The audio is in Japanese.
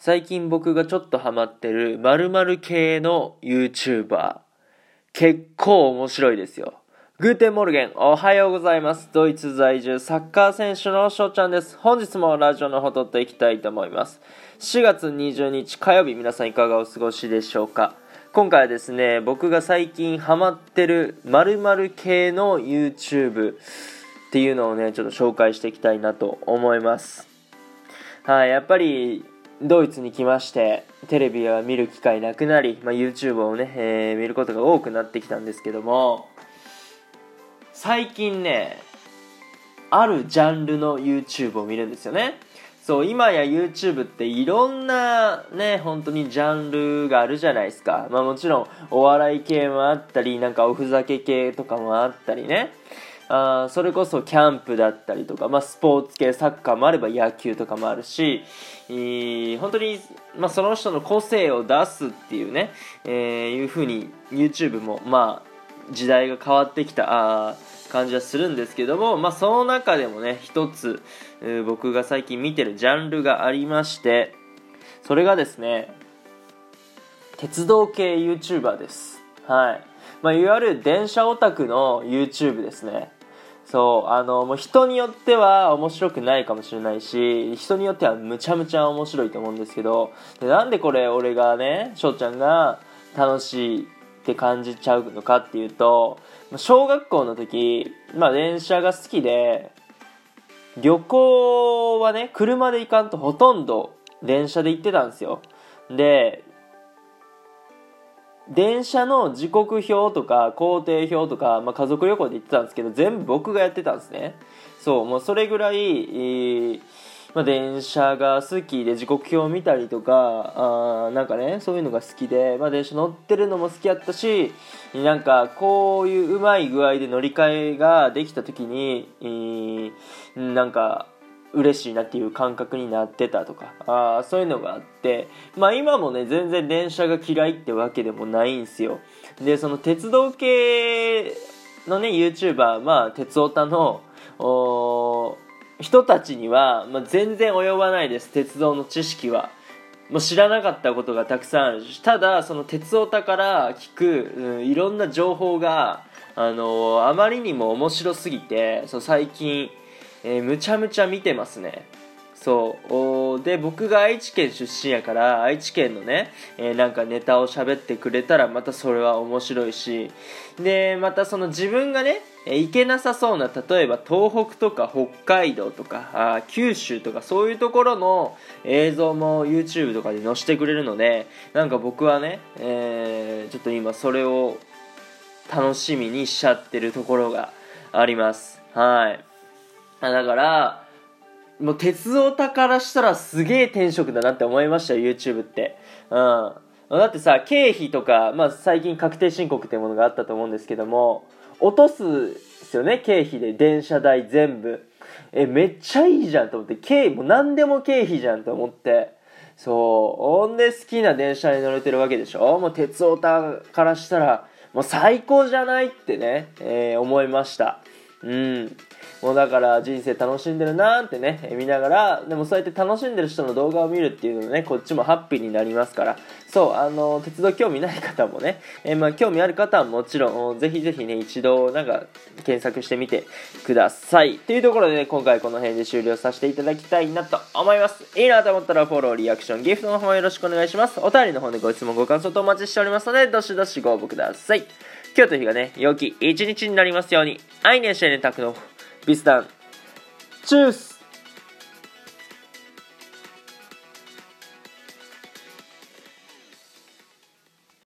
最近僕がちょっとハマってる〇〇系の YouTuber。結構面白いですよ。 Guten Morgen、おはようございます。ドイツ在住サッカー選手の翔ちゃんです。本日もラジオの方撮っていきたいと思います。4月20日火曜日、皆さんいかがお過ごしでしょうか今回はですね、僕が最近ハマってる〇〇系の YouTube っていうのをね、ちょっと紹介していきたいなと思います。はい、やっぱりドイツに来ましてテレビは見る機会なくなり、まあ、YouTube をね、えー、見ることが多くなってきたんですけども最近ねあるジャンルの YouTube を見るんですよね。そう今や YouTube っていろんなね本当にジャンルがあるじゃないですか。まあもちろんお笑い系もあったりなんかおふざけ系とかもあったりね。あそれこそキャンプだったりとか、まあ、スポーツ系サッカーもあれば野球とかもあるし、えー、本当に、まあ、その人の個性を出すっていうね、えー、いうふうに YouTube も、まあ、時代が変わってきたあ感じはするんですけども、まあ、その中でもね一つ、僕が最近見てるジャンルがありましてそれがですね鉄道系 YouTuber です。はい。まあ、いわゆる電車オタクの YouTube ですね。そうあのもう人によっては面白くないかもしれないし人によってはむちゃむちゃ面白いと思うんですけどでなんでこれ俺がね翔ちゃんが楽しいって感じちゃうのかっていうと小学校の時、まあ、電車が好きで旅行はね車で行かんとほとんど電車で行ってたんですよ。で電車の時刻表とか工程表とか、まあ、家族旅行で行ってたんですけど全部僕がやってたんですね。そうもうそれぐらい、えー、まあ、電車が好きで時刻表を見たりとかあなんかねそういうのが好きで、まあ、電車乗ってるのも好きやったしなんかこういううまい具合で乗り換えができた時に、えー、なんか嬉しいなっていう感覚になってたとかあそういうのがあってまあ今もね全然電車が嫌いってわけでもないんですよ。でその鉄道系のね YouTuber まあ鉄オタの人たちには、まあ、全然及ばないです鉄道の知識は。もう知らなかったことがたくさんあるしただその鉄オタから聞く、うん、いろんな情報があのー、あまりにも面白すぎてそう最近えー、むちゃむちゃ見てますね。そう。で僕が愛知県出身やから愛知県のね、えー、なんかネタを喋ってくれたらまたそれは面白いしでまたその自分がね行けなさそうな例えば東北とか北海道とかあ九州とかそういうところの映像も YouTube とかで載せてくれるのでなんか僕はね、えー、ちょっと今それを楽しみにしちゃってるところがあります。はい。だから、もう鉄オタからしたらすげえ転職だなって思いましたよ、YouTube って。うん。だってさ、経費とか、まあ最近確定申告っていうものがあったと思うんですけども、落とすですよね、経費で。電車代全部。え、めっちゃいいじゃんと思って、経費、もう何でも経費じゃんと思って。そう。ほんで好きな電車に乗れてるわけでしょ？もう鉄オタからしたら、もう最高じゃないってね、えー、思いました。うん。もうだから人生楽しんでるなーってね、見ながら、でもそうやって楽しんでる人の動画を見るっていうのもね、こっちもハッピーになりますから、そう、あの、鉄道興味ない方もね、えー、まあ興味ある方はもちろん、ぜひぜひね、一度なんか検索してみてください。というところでね、今回この辺で終了させていただきたいなと思います。いいなと思ったらフォロー、リアクション、ギフトの方よろしくお願いします。お便りの方でご質問、ご感想とお待ちしておりますので、どしどしご応募ください。今日という日がね、良き一日になりますように、愛ねしねたくのビスタン Tschüss.